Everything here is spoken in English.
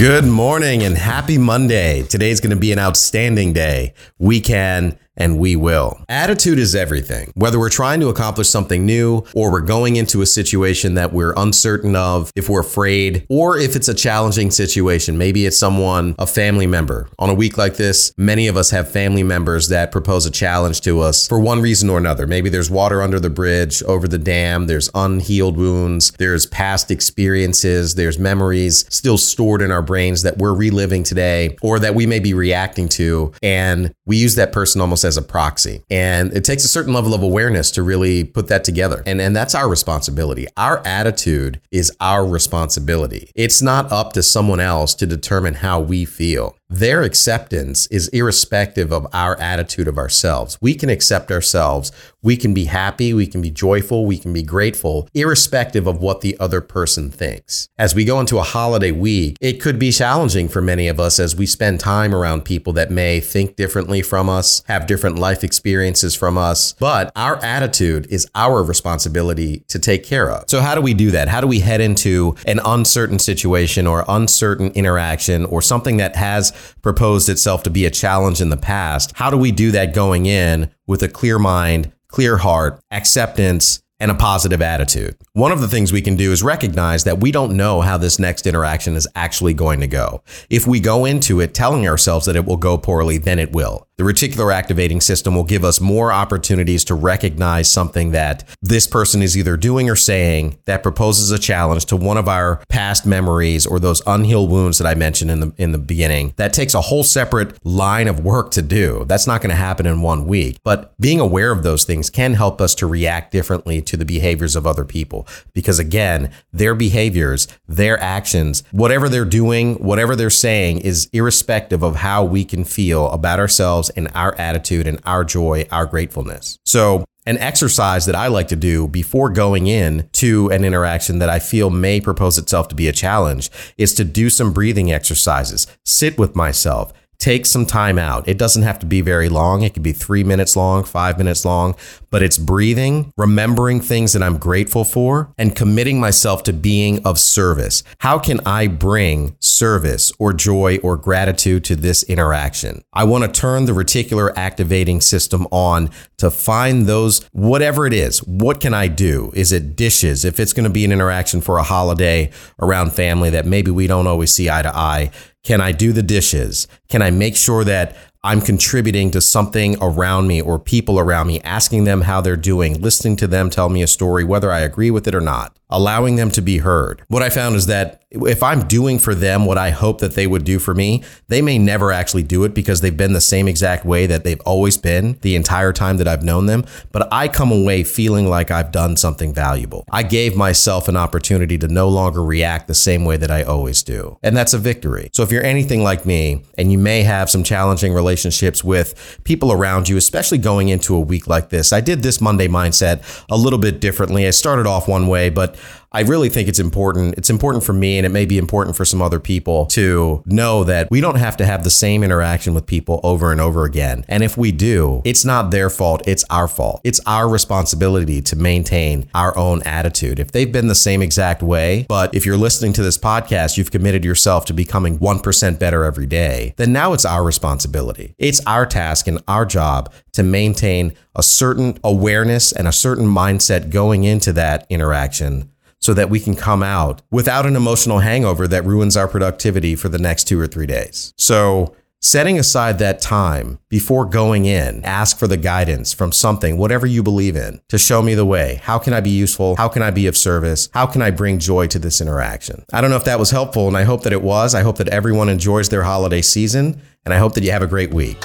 Good morning and happy Monday. Today's going to be an outstanding day. We can and we will. Attitude is everything. Whether we're trying to accomplish something new or we're going into a situation that we're uncertain of, if we're afraid, or if it's a challenging situation, maybe it's someone, a family member. On a week like this, many of us have family members that propose a challenge to us for one reason or another. Maybe there's water under the bridge, over the dam, there's unhealed wounds, there's past experiences, there's memories still stored in our brains that we're reliving today or that we may be reacting to. And we use that person almost as a proxy. And it takes a certain level of awareness to really put that together. And, and that's our responsibility. Our attitude is our responsibility. It's not up to someone else to determine how we feel. Their acceptance is irrespective of our attitude of ourselves. We can accept ourselves. We can be happy. We can be joyful. We can be grateful, irrespective of what the other person thinks. As we go into a holiday week, it could be challenging for many of us as we spend time around people that may think differently from us, have different life experiences from us. But our attitude is our responsibility to take care of. So, how do we do that? How do we head into an uncertain situation or uncertain interaction or something that has proposed itself to be a challenge in the past. How do we do that going in with a clear mind, clear heart, acceptance, and a positive attitude. One of the things we can do is recognize that we don't know how this next interaction is actually going to go. If we go into it telling ourselves that it will go poorly, then it will. The reticular activating system will give us more opportunities to recognize something that this person is either doing or saying that proposes a challenge to one of our past memories or those unhealed wounds that I mentioned in the in the beginning. That takes a whole separate line of work to do. That's not going to happen in one week. But being aware of those things can help us to react differently to the behaviors of other people. Because again, their behaviors, their actions, whatever they're doing, whatever they're saying is irrespective of how we can feel about ourselves and our attitude and our joy, our gratefulness. So an exercise that I like to do before going in to an interaction that I feel may propose itself to be a challenge is to do some breathing exercises, sit with myself, take some time out. It doesn't have to be very long. It could be three minutes long, five minutes long, but it's breathing, remembering things that I'm grateful for, and committing myself to being of service. How can I bring service or joy or gratitude to this interaction? I want to turn the reticular activating system on to find those, whatever it is. What can I do? Is it dishes? If it's going to be an interaction for a holiday around family that maybe we don't always see eye to eye, can I do the dishes? Can I make sure that I'm contributing to something around me or people around me, asking them how they're doing, listening to them tell me a story, whether I agree with it or not, allowing them to be heard. What I found is that if I'm doing for them what I hope that they would do for me, they may never actually do it because they've been the same exact way that they've always been the entire time that I've known them. But I come away feeling like I've done something valuable. I gave myself an opportunity to no longer react the same way that I always do. And that's a victory. So if you're anything like me and you may have some challenging relationships with people around you, especially going into a week like this, I did this Monday mindset a little bit differently. I started off one way, but I really think it's important. It's important for me and it may be important for some other people to know that we don't have to have the same interaction with people over and over again. And if we do, it's not their fault, it's our fault. It's our responsibility to maintain our own attitude. If they've been the same exact way, but if you're listening to this podcast, you've committed yourself to becoming 1% better every day, then now it's our responsibility. It's our task and our job to maintain a certain awareness and a certain mindset going into that interaction so that we can come out without an emotional hangover that ruins our productivity for the next two or three days. So, setting aside that time before going in, ask for the guidance from something, whatever you believe in, to show me the way. How can I be useful? How can I be of service? How can I bring joy to this interaction? I don't know if that was helpful, and I hope that it was. I hope that everyone enjoys their holiday season, and I hope that you have a great week.